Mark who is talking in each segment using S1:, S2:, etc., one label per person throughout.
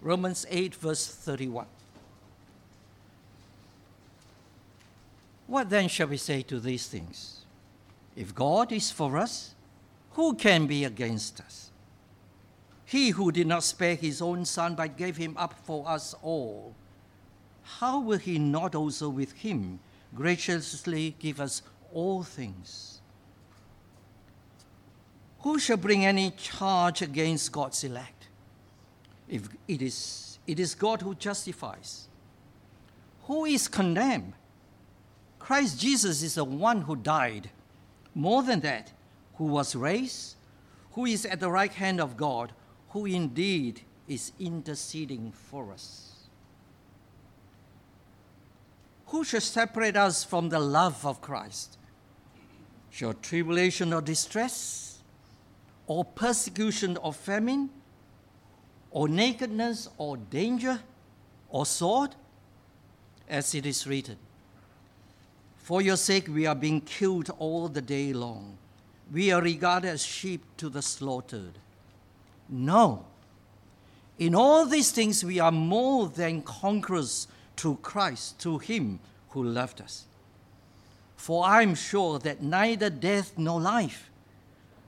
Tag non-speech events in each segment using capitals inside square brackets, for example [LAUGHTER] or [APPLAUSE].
S1: Romans 8, verse 31. What then shall we say to these things? If God is for us, who can be against us? He who did not spare his own son but gave him up for us all, how will he not also with him graciously give us all things? Who shall bring any charge against God's elect? If it is, it is God who justifies. Who is condemned? Christ Jesus is the one who died. More than that, who was raised, who is at the right hand of God, who indeed is interceding for us. Who shall separate us from the love of Christ? Shall tribulation or distress, or persecution or famine, or nakedness or danger, or sword? As it is written, For your sake we are being killed all the day long. We are regarded as sheep to the slaughtered. No. In all these things, we are more than conquerors through Christ, through Him who loved us. For I am sure that neither death nor life,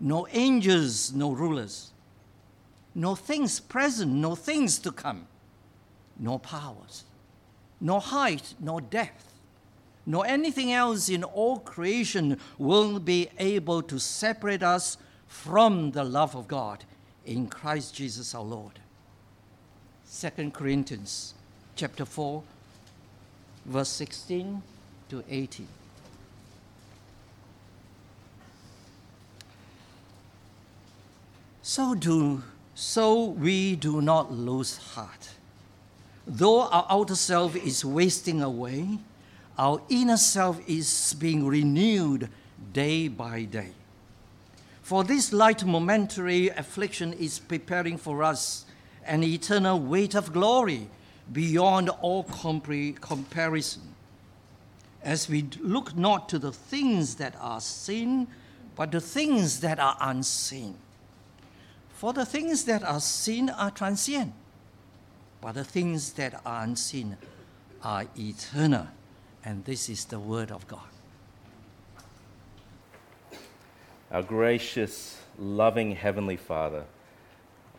S1: nor angels nor rulers, nor things present nor things to come, nor powers, nor height nor depth, nor anything else in all creation will be able to separate us from the love of God in Christ Jesus our Lord. 2 Corinthians chapter 4 verse 16 to 18. So do so we do not lose heart. Though our outer self is wasting away, our inner self is being renewed day by day. For this light momentary affliction is preparing for us an eternal weight of glory beyond all compre- comparison. As we look not to the things that are seen, but the things that are unseen. For the things that are seen are transient, but the things that are unseen are eternal. And this is the word of God.
S2: Our gracious, loving Heavenly Father,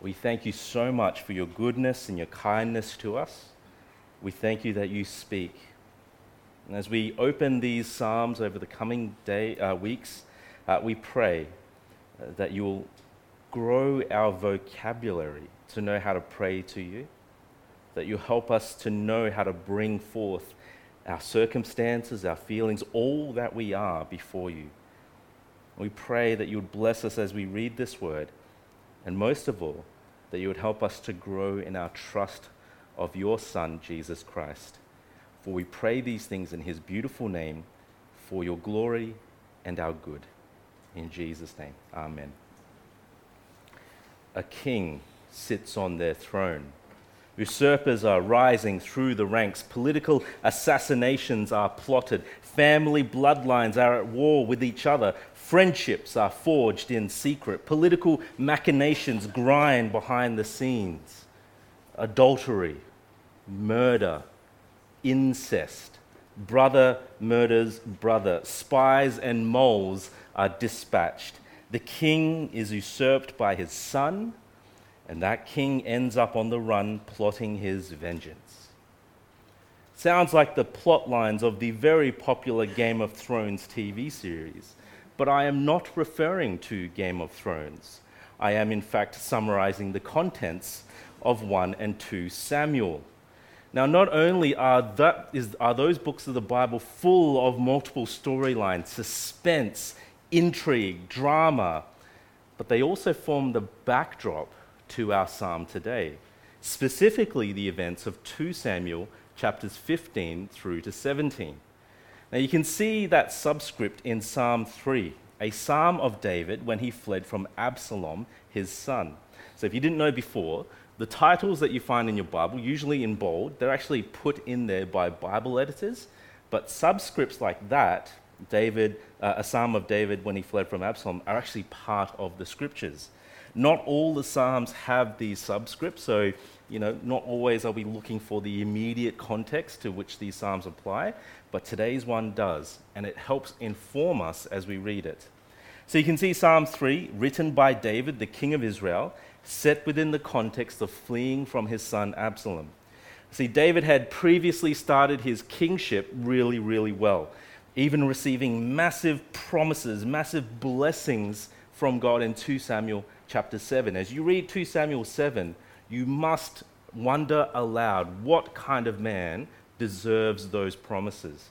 S2: we thank you so much for your goodness and your kindness to us. We thank you that you speak. And as we open these Psalms over the coming day, uh, weeks, uh, we pray uh, that you will grow our vocabulary to know how to pray to you, that you help us to know how to bring forth our circumstances, our feelings, all that we are before you. We pray that you would bless us as we read this word, and most of all, that you would help us to grow in our trust of your Son, Jesus Christ. For we pray these things in his beautiful name, for your glory and our good. In Jesus' name, amen. A king sits on their throne. Usurpers are rising through the ranks. Political assassinations are plotted. Family bloodlines are at war with each other. Friendships are forged in secret. Political machinations grind behind the scenes. Adultery, murder, incest, brother murders brother. Spies and moles are dispatched. The king is usurped by his son, and that king ends up on the run plotting his vengeance. Sounds like the plot lines of the very popular Game of Thrones TV series, but I am not referring to Game of Thrones. I am, in fact, summarizing the contents of 1 and 2 Samuel. Now, not only are, that, is, are those books of the Bible full of multiple storylines, suspense, intrigue, drama, but they also form the backdrop to our psalm today, specifically the events of 2 Samuel chapters 15 through to 17. Now, you can see that subscript in Psalm 3, a psalm of David when he fled from Absalom, his son. So, if you didn't know before, the titles that you find in your Bible, usually in bold, they're actually put in there by Bible editors. But subscripts like that, David, uh, a psalm of David when he fled from Absalom, are actually part of the scriptures. Not all the psalms have these subscripts, so You know, not always are we looking for the immediate context to which these Psalms apply, but today's one does, and it helps inform us as we read it. So you can see Psalm 3, written by David, the king of Israel, set within the context of fleeing from his son Absalom. See, David had previously started his kingship really, really well, even receiving massive promises, massive blessings from God in 2 Samuel chapter 7. As you read 2 Samuel 7, you must wonder aloud what kind of man deserves those promises.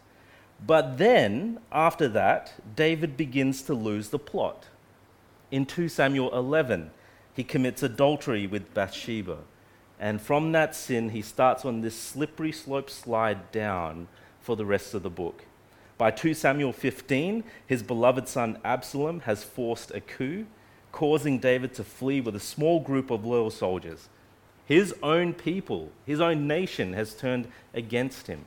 S2: But then, after that, David begins to lose the plot. In 2 Samuel 11, he commits adultery with Bathsheba. And from that sin, he starts on this slippery slope slide down for the rest of the book. By 2 Samuel 15, his beloved son Absalom has forced a coup, causing David to flee with a small group of loyal soldiers. His own people, his own nation has turned against him.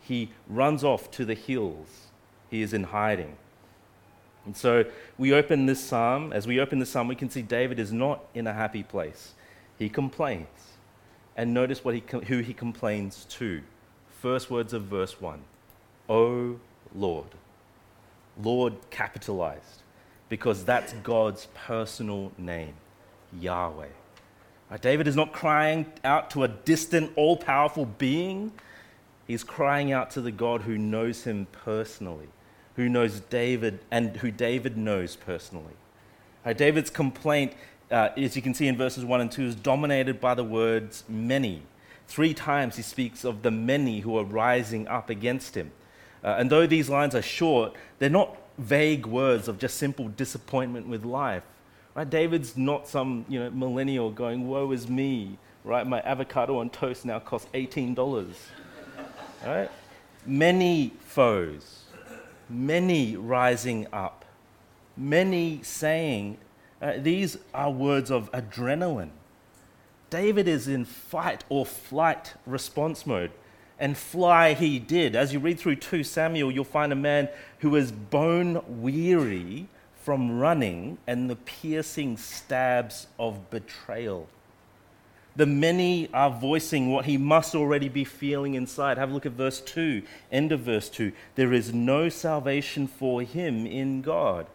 S2: He runs off to the hills. He is in hiding. And so we open this psalm, as we open this psalm, we can see David is not in a happy place. He complains. And notice what he, who he complains to. First words of verse 1 O Lord. Lord capitalized, because that's God's personal name, Yahweh. David is not crying out to a distant, all powerful being. He's crying out to the God who knows him personally, who knows David and who David knows personally. David's complaint, uh, as you can see in verses 1 and 2, is dominated by the words many. Three times he speaks of the many who are rising up against him. Uh, and though these lines are short, they're not vague words of just simple disappointment with life. Right? David's not some you know, millennial going, woe is me. Right? My avocado on toast now costs $18. right? Many foes, many rising up, many saying, uh, these are words of adrenaline. David is in fight or flight response mode. And fly he did. As you read through 2 Samuel, you'll find a man who is bone weary from running and the piercing stabs of betrayal. The many are voicing what he must already be feeling inside. Have a look at verse 2, end of verse 2. There is no salvation for him in God.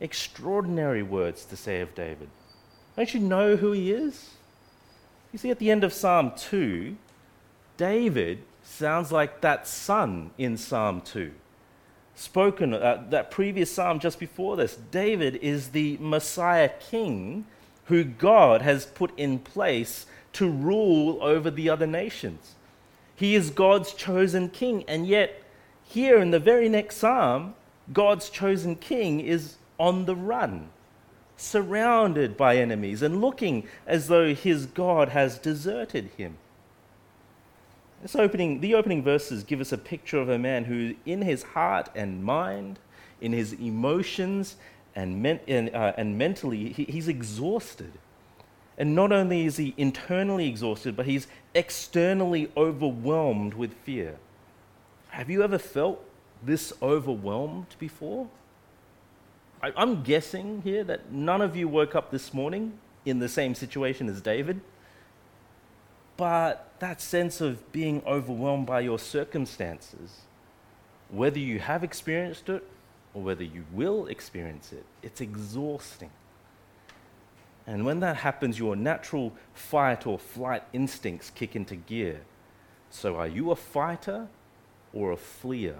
S2: Extraordinary words to say of David. Don't you know who he is? You see, at the end of Psalm 2, David sounds like that son in Psalm 2 spoken, uh, that previous psalm just before this, David is the Messiah king who God has put in place to rule over the other nations. He is God's chosen king, and yet, here in the very next psalm, God's chosen king is on the run, surrounded by enemies, and looking as though his God has deserted him. This opening, the opening verses give us a picture of a man who, in his heart and mind, in his emotions and, men, and, uh, and mentally, he, he's exhausted. And not only is he internally exhausted, but he's externally overwhelmed with fear. Have you ever felt this overwhelmed before? I, I'm guessing here that none of you woke up this morning in the same situation as David. But that sense of being overwhelmed by your circumstances, whether you have experienced it or whether you will experience it, it's exhausting. And when that happens, your natural fight or flight instincts kick into gear. So, are you a fighter or a fleer?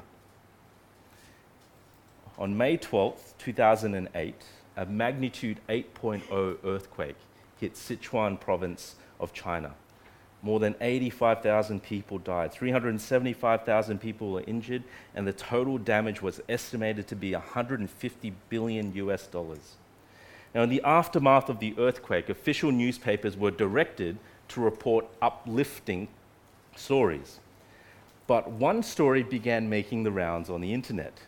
S2: On May 12th, 2008, a magnitude 8.0 earthquake hit Sichuan province of China. More than 85,000 people died. 375,000 people were injured, and the total damage was estimated to be 150 billion US dollars. Now, in the aftermath of the earthquake, official newspapers were directed to report uplifting stories. But one story began making the rounds on the internet.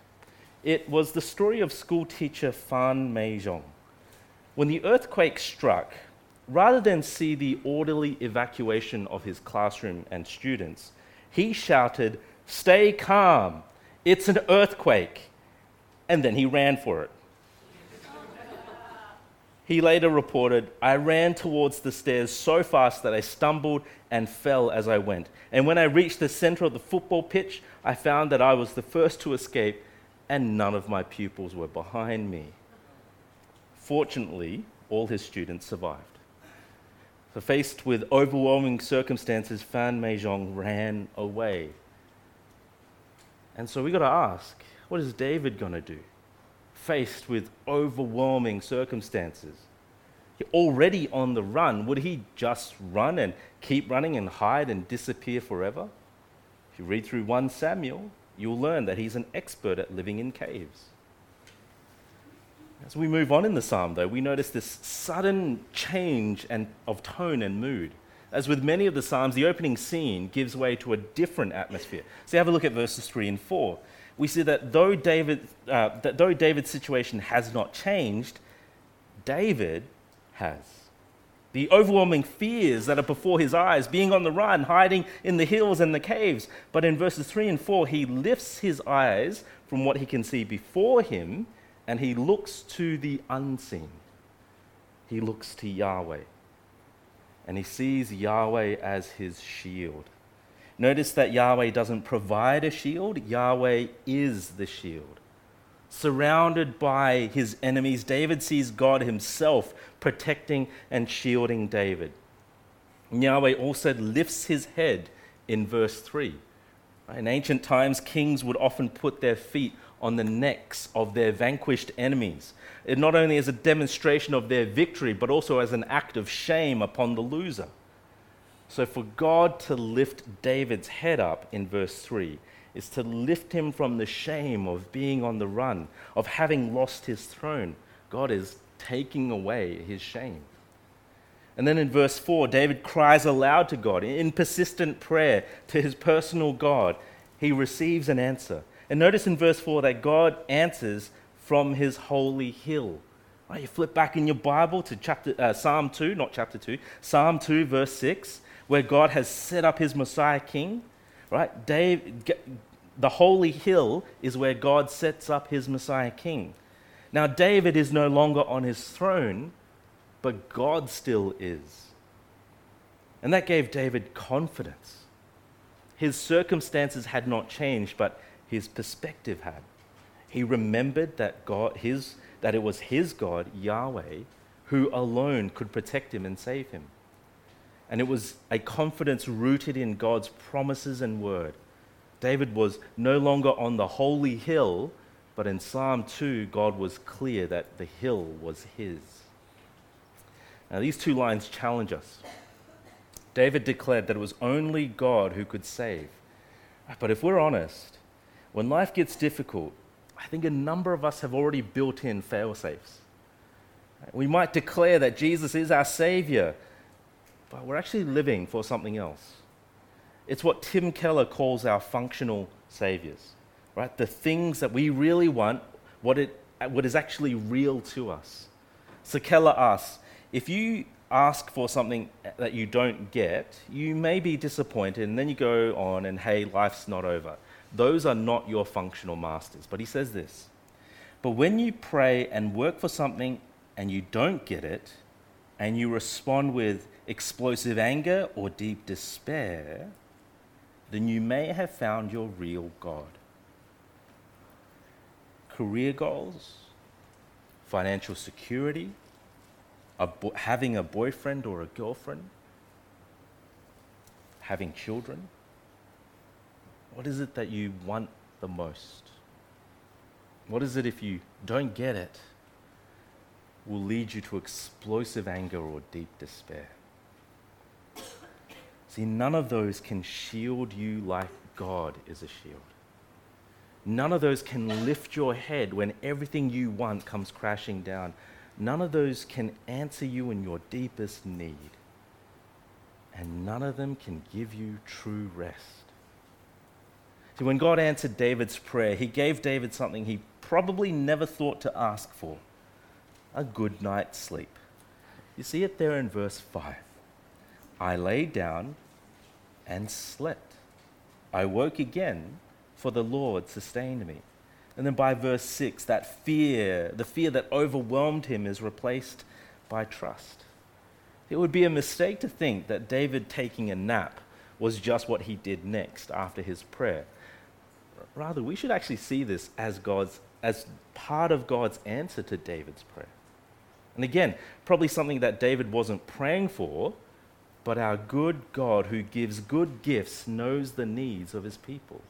S2: It was the story of schoolteacher Fan Meizhong. When the earthquake struck, rather than see the orderly evacuation of his classroom and students, he shouted, Stay calm, it's an earthquake. And then he ran for it. He later reported, I ran towards the stairs so fast that I stumbled and fell as I went. And when I reached the center of the football pitch, I found that I was the first to escape and none of my pupils were behind me. Fortunately, all his students survived. Faced with overwhelming circumstances, Fan Meizhong ran away. And so we got to ask what is David going to do? Faced with overwhelming circumstances, already on the run, would he just run and keep running and hide and disappear forever? If you read through 1 Samuel, you'll learn that he's an expert at living in caves. As we move on in the psalm, though, we notice this sudden change and, of tone and mood. As with many of the psalms, the opening scene gives way to a different atmosphere. So have a look at verses 3 and 4. We see that though, David, uh, that though David's situation has not changed, David has. The overwhelming fears that are before his eyes, being on the run, hiding in the hills and the caves. But in verses 3 and 4, he lifts his eyes from what he can see before him and he looks to the unseen. He looks to Yahweh. And he sees Yahweh as his shield. Notice that Yahweh doesn't provide a shield, Yahweh is the shield. Surrounded by his enemies, David sees God himself protecting and shielding David. Yahweh also lifts his head in verse 3. In ancient times, kings would often put their feet on the necks of their vanquished enemies. It not only as a demonstration of their victory, but also as an act of shame upon the loser. So, for God to lift David's head up in verse 3 is to lift him from the shame of being on the run, of having lost his throne. God is taking away his shame. And then in verse 4, David cries aloud to God in persistent prayer to his personal God. He receives an answer. And notice in verse 4 that God answers from his holy hill. Right, you flip back in your Bible to chapter, uh, Psalm 2, not chapter 2, Psalm 2, verse 6, where God has set up his Messiah king. Right? Dave, the holy hill is where God sets up his Messiah king. Now, David is no longer on his throne, but God still is. And that gave David confidence. His circumstances had not changed, but his perspective had. He remembered that God, his, that it was his God, Yahweh, who alone could protect him and save him. And it was a confidence rooted in God's promises and word. David was no longer on the holy hill, but in Psalm 2, God was clear that the hill was his. Now, these two lines challenge us. David declared that it was only God who could save. But if we're honest, when life gets difficult, I think a number of us have already built in fail safes. We might declare that Jesus is our Savior, but we're actually living for something else. It's what Tim Keller calls our functional saviors, right? The things that we really want, what, it, what is actually real to us. So Keller asks if you ask for something that you don't get, you may be disappointed, and then you go on and, hey, life's not over. Those are not your functional masters. But he says this But when you pray and work for something and you don't get it, and you respond with explosive anger or deep despair, then you may have found your real God. Career goals, financial security, a bo- having a boyfriend or a girlfriend, having children what is it that you want the most? What is it if you don't get it will lead you to explosive anger or deep despair? See, none of those can shield you like God is a shield. None of those can lift your head when everything you want comes crashing down. None of those can answer you in your deepest need. And none of them can give you true rest. See, when God answered David's prayer, he gave David something he probably never thought to ask for a good night's sleep. You see it there in verse 5. I lay down and slept. I woke again, for the Lord sustained me. And then by verse 6, that fear, the fear that overwhelmed him, is replaced by trust. It would be a mistake to think that David taking a nap was just what he did next after his prayer. Rather, we should actually see this as God's as part of God's answer to David's prayer. And again, probably something that David wasn't praying for, but our good God who gives good gifts knows the needs of his people.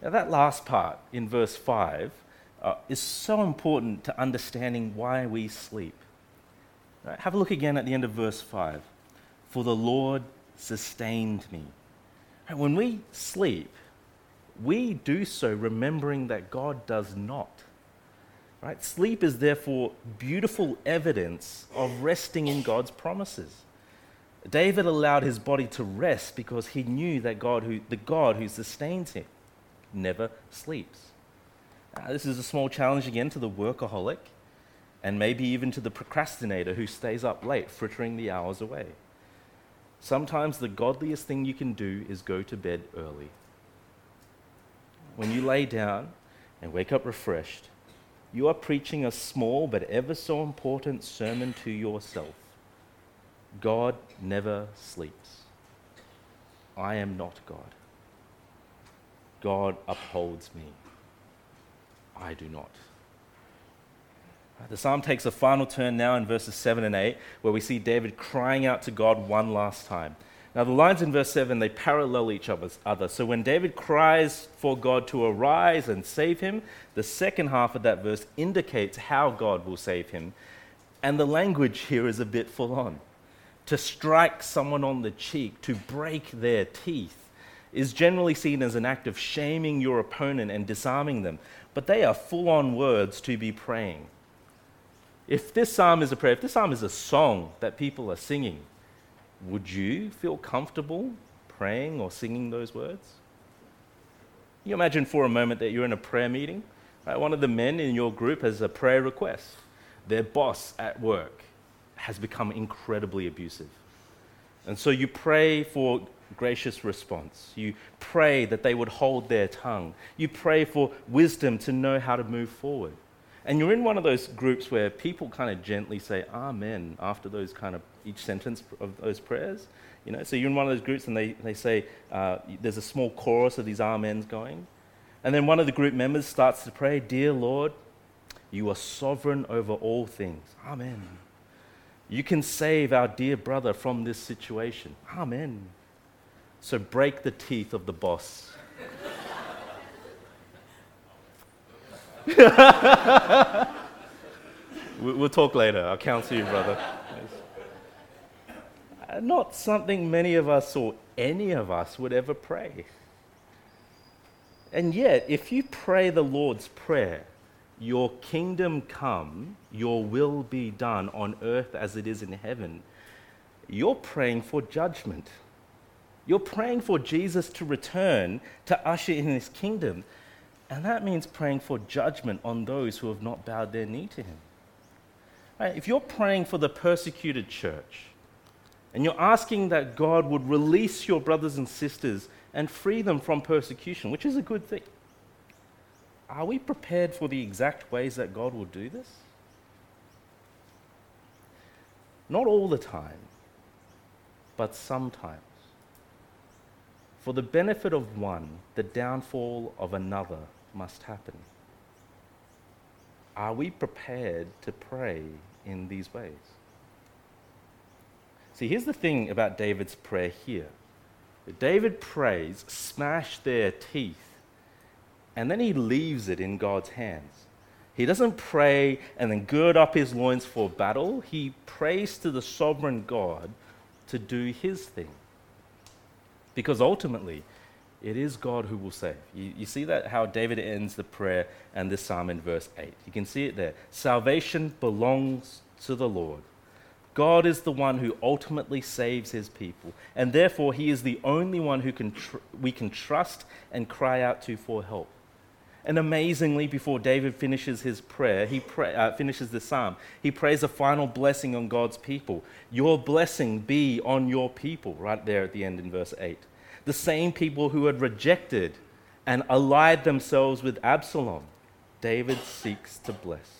S2: Now, that last part in verse 5 uh, is so important to understanding why we sleep. Right, have a look again at the end of verse 5. For the Lord sustained me. Right, when we sleep, we do so remembering that God does not. Right? Sleep is therefore beautiful evidence of resting in God's promises. David allowed his body to rest because he knew that God who, the God who sustains him never sleeps. Uh, this is a small challenge again to the workaholic and maybe even to the procrastinator who stays up late, frittering the hours away. Sometimes the godliest thing you can do is go to bed early. When you lay down and wake up refreshed, you are preaching a small but ever so important sermon to yourself. God never sleeps. I am not God. God upholds me. I do not. The psalm takes a final turn now in verses 7 and 8, where we see David crying out to God one last time. Now, the lines in verse 7, they parallel each other. So when David cries for God to arise and save him, the second half of that verse indicates how God will save him. And the language here is a bit full on. To strike someone on the cheek, to break their teeth, is generally seen as an act of shaming your opponent and disarming them. But they are full on words to be praying. If this psalm is a prayer, if this psalm is a song that people are singing, would you feel comfortable praying or singing those words? You imagine for a moment that you're in a prayer meeting. Right? One of the men in your group has a prayer request. Their boss at work has become incredibly abusive. And so you pray for gracious response. You pray that they would hold their tongue. You pray for wisdom to know how to move forward. And you're in one of those groups where people kind of gently say Amen after those kind of each sentence of those prayers. You know, so you're in one of those groups and they, they say, uh, there's a small chorus of these Amens going. And then one of the group members starts to pray, Dear Lord, you are sovereign over all things. Amen. You can save our dear brother from this situation. Amen. So break the teeth of the boss [LAUGHS] we'll talk later. I'll counsel you, brother. Uh, not something many of us or any of us would ever pray. And yet, if you pray the Lord's Prayer, your kingdom come, your will be done on earth as it is in heaven, you're praying for judgment. You're praying for Jesus to return to usher in his kingdom. And that means praying for judgment on those who have not bowed their knee to him. Right? If you're praying for the persecuted church and you're asking that God would release your brothers and sisters and free them from persecution, which is a good thing, are we prepared for the exact ways that God will do this? Not all the time, but sometimes. For the benefit of one, the downfall of another must happen. Are we prepared to pray in these ways? See, here's the thing about David's prayer here. David prays, smash their teeth, and then he leaves it in God's hands. He doesn't pray and then gird up his loins for battle. He prays to the sovereign God to do his thing. Because ultimately, it is God who will save. You, you, see that how David ends the prayer and this psalm in verse 8. You can see it there. Salvation belongs to the Lord. God is the one who ultimately saves his people, and therefore he is the only one who can tr- we can trust and cry out to for help. And amazingly, before David finishes his prayer, he pray, uh, finishes the psalm. He prays a final blessing on God's people. Your blessing be on your people, right there at the end in verse 8 the same people who had rejected and allied themselves with Absalom, David seeks to bless.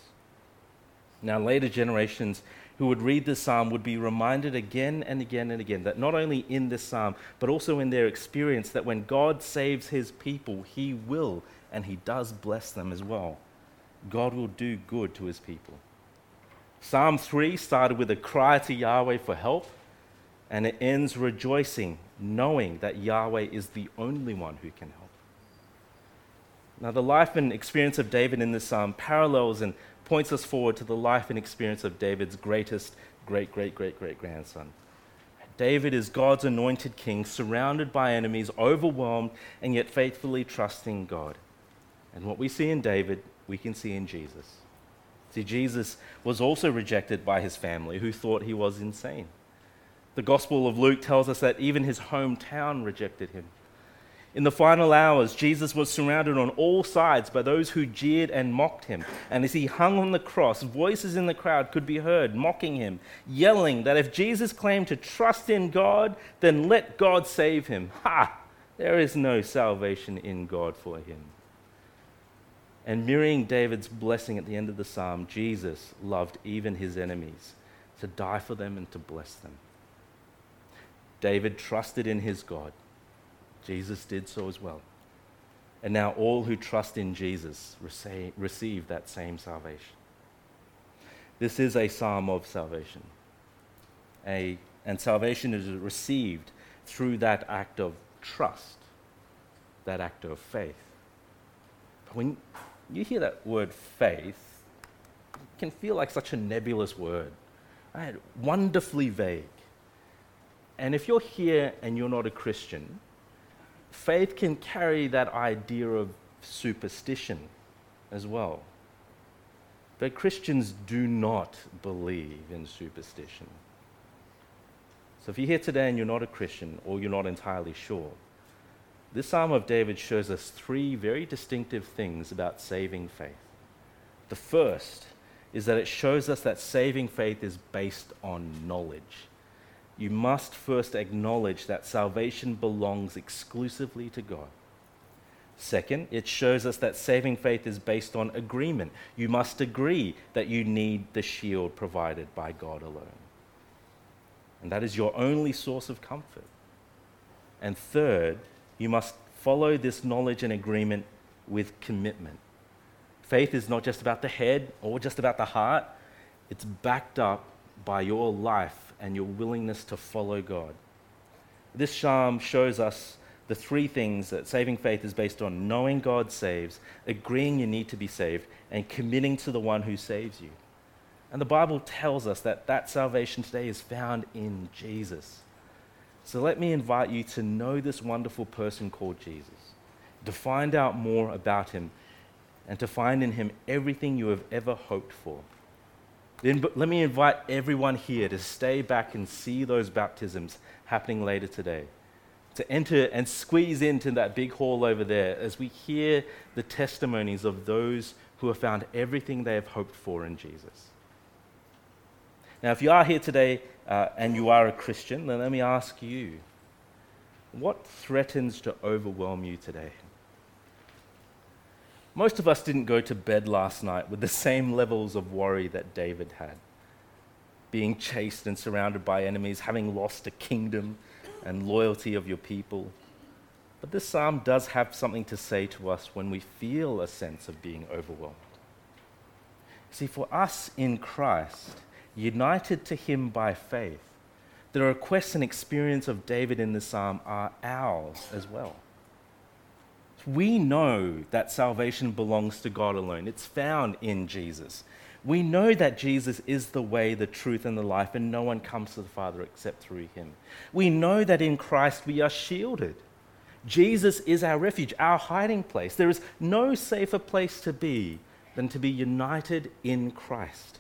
S2: Now, later generations who would read this psalm would be reminded again and again and again that not only in this psalm, but also in their experience, that when God saves his people, he will and he does bless them as well. God will do good to his people. Psalm 3 started with a cry to Yahweh for help, and it ends rejoicing, knowing that Yahweh is the only one who can help. Now, the life and experience of David in this psalm parallels and points us forward to the life and experience of David's greatest great, great, great, great grandson. David is God's anointed king, surrounded by enemies, overwhelmed, and yet faithfully trusting God. And what we see in David, we can see in Jesus. See, Jesus was also rejected by his family, who thought he was insane. The Gospel of Luke tells us that even his hometown rejected him. In the final hours, Jesus was surrounded on all sides by those who jeered and mocked him. And as he hung on the cross, voices in the crowd could be heard mocking him, yelling that if Jesus claimed to trust in God, then let God save him. Ha! There is no salvation in God for him. And mirroring David's blessing at the end of the psalm, Jesus loved even his enemies to die for them and to bless them. David trusted in his God. Jesus did so as well. And now all who trust in Jesus receive that same salvation. This is a psalm of salvation. A, and salvation is received through that act of trust, that act of faith. But when you hear that word faith, it can feel like such a nebulous word, right? wonderfully vague. And if you're here and you're not a Christian, faith can carry that idea of superstition as well. But Christians do not believe in superstition. So if you're here today and you're not a Christian or you're not entirely sure, this Psalm of David shows us three very distinctive things about saving faith. The first is that it shows us that saving faith is based on knowledge you must first acknowledge that salvation belongs exclusively to God. Second, it shows us that saving faith is based on agreement. You must agree that you need the shield provided by God alone. And that is your only source of comfort. And third, you must follow this knowledge and agreement with commitment. Faith is not just about the head or just about the heart, it's backed up by your life and your willingness to follow God. This psalm shows us the three things that saving faith is based on knowing God saves, agreeing you need to be saved, and committing to the one who saves you. And the Bible tells us that that salvation today is found in Jesus. So let me invite you to know this wonderful person called Jesus, to find out more about him, and to find in him everything you have ever hoped for. Then let me invite everyone here to stay back and see those baptisms happening later today. To enter and squeeze into that big hall over there as we hear the testimonies of those who have found everything they have hoped for in Jesus. Now, if you are here today uh, and you are a Christian, then let me ask you what threatens to overwhelm you today? Most of us didn't go to bed last night with the same levels of worry that David had being chased and surrounded by enemies, having lost a kingdom and loyalty of your people. But this psalm does have something to say to us when we feel a sense of being overwhelmed. See, for us in Christ, united to Him by faith, the requests and experience of David in the psalm are ours as well we know that salvation belongs to God alone. It's found in Jesus. We know that Jesus is the way, the truth, and the life, and no one comes to the Father except through him. We know that in Christ we are shielded. Jesus is our refuge, our hiding place. There is no safer place to be than to be united in Christ.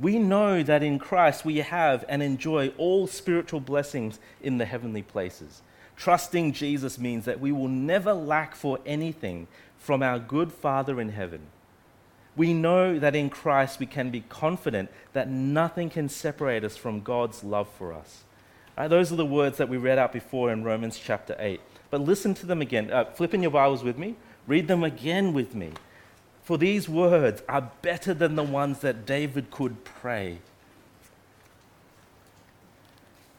S2: We know that in Christ we have and enjoy all spiritual blessings in the heavenly places. Trusting Jesus means that we will never lack for anything from our good Father in heaven. We know that in Christ we can be confident that nothing can separate us from God's love for us. Right, those are the words that we read out before in Romans chapter 8. But listen to them again. Uh, flip in your Bibles with me. Read them again with me. For these words are better than the ones that David could pray.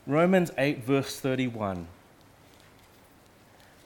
S2: Romans 8, verse 31.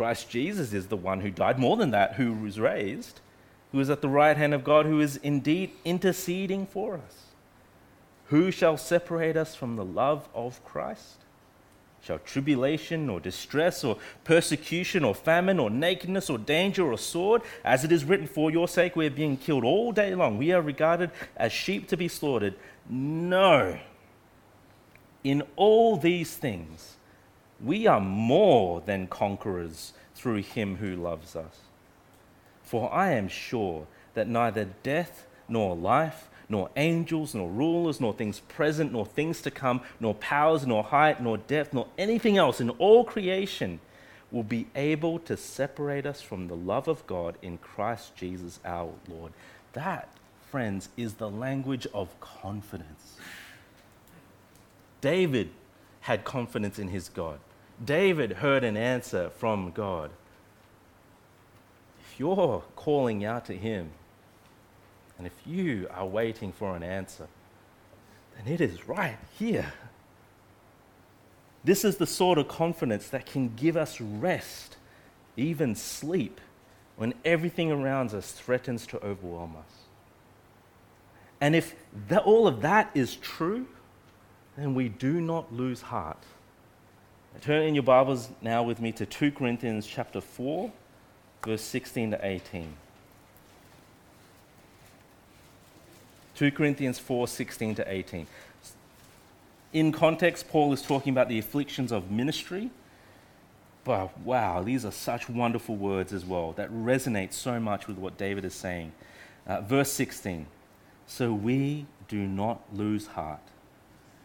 S2: Christ Jesus is the one who died, more than that, who was raised, who is at the right hand of God, who is indeed interceding for us. Who shall separate us from the love of Christ? Shall tribulation or distress or persecution or famine or nakedness or danger or sword, as it is written, For your sake we are being killed all day long. We are regarded as sheep to be slaughtered. No. In all these things, we are more than conquerors through him who loves us. For I am sure that neither death nor life, nor angels, nor rulers, nor things present, nor things to come, nor powers, nor height, nor depth, nor anything else in all creation will be able to separate us from the love of God in Christ Jesus our Lord. That, friends, is the language of confidence. David had confidence in his God. David heard an answer from God. If you're calling out to him, and if you are waiting for an answer, then it is right here. This is the sort of confidence that can give us rest, even sleep, when everything around us threatens to overwhelm us. And if all of that is true, then we do not lose heart. Turn in your Bibles now with me to 2 Corinthians chapter 4, verse 16 to 18. 2 Corinthians 4, 16 to 18. In context, Paul is talking about the afflictions of ministry. But wow, these are such wonderful words as well that resonate so much with what David is saying. Uh, verse 16 So we do not lose heart.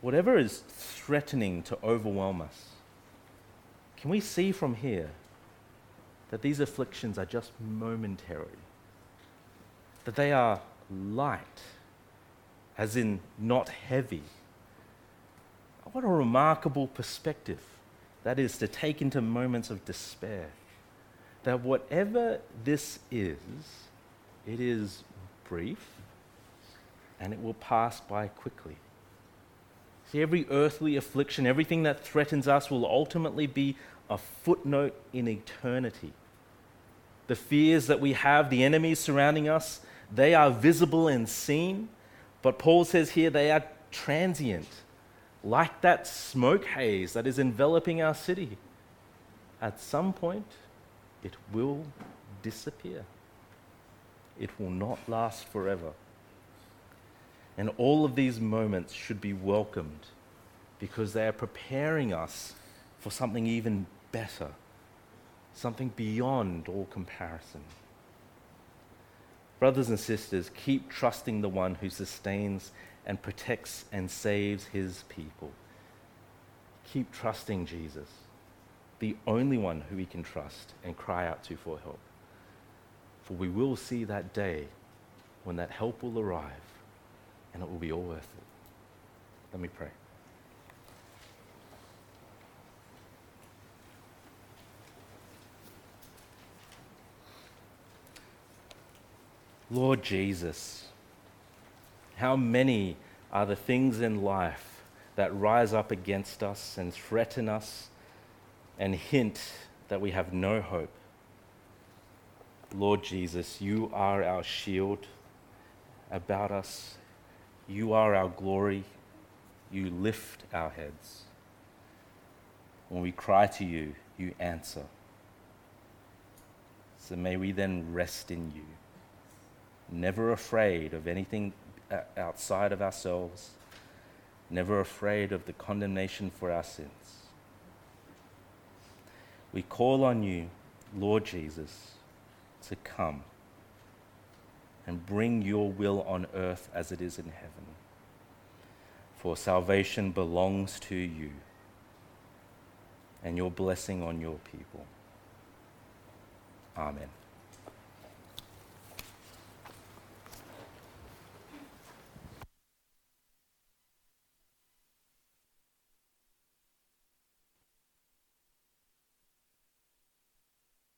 S2: whatever is threatening to overwhelm us, can we see from here that these afflictions are just momentary? That they are light, as in not heavy. What a remarkable perspective that is to take into moments of despair. That whatever this is, it is brief and it will pass by quickly. See, every earthly affliction, everything that threatens us will ultimately be a footnote in eternity. The fears that we have, the enemies surrounding us, they are visible and seen, but Paul says here they are transient, like that smoke haze that is enveloping our city. At some point, it will disappear. It will not last forever. And all of these moments should be welcomed because they are preparing us for something even better, something beyond all comparison. Brothers and sisters, keep trusting the one who sustains and protects and saves his people. Keep trusting Jesus, the only one who we can trust and cry out to for help. For we will see that day when that help will arrive and it will be all worth it. Let me pray. Lord Jesus, how many are the things in life that rise up against us and threaten us and hint that we have no hope? Lord Jesus, you are our shield about us you are our glory. You lift our heads. When we cry to you, you answer. So may we then rest in you, never afraid of anything uh, outside of ourselves, never afraid of the condemnation for our sins. We call on you, Lord Jesus, to come and bring your will on earth as it is in heaven. For salvation belongs to you and your blessing on your people. Amen.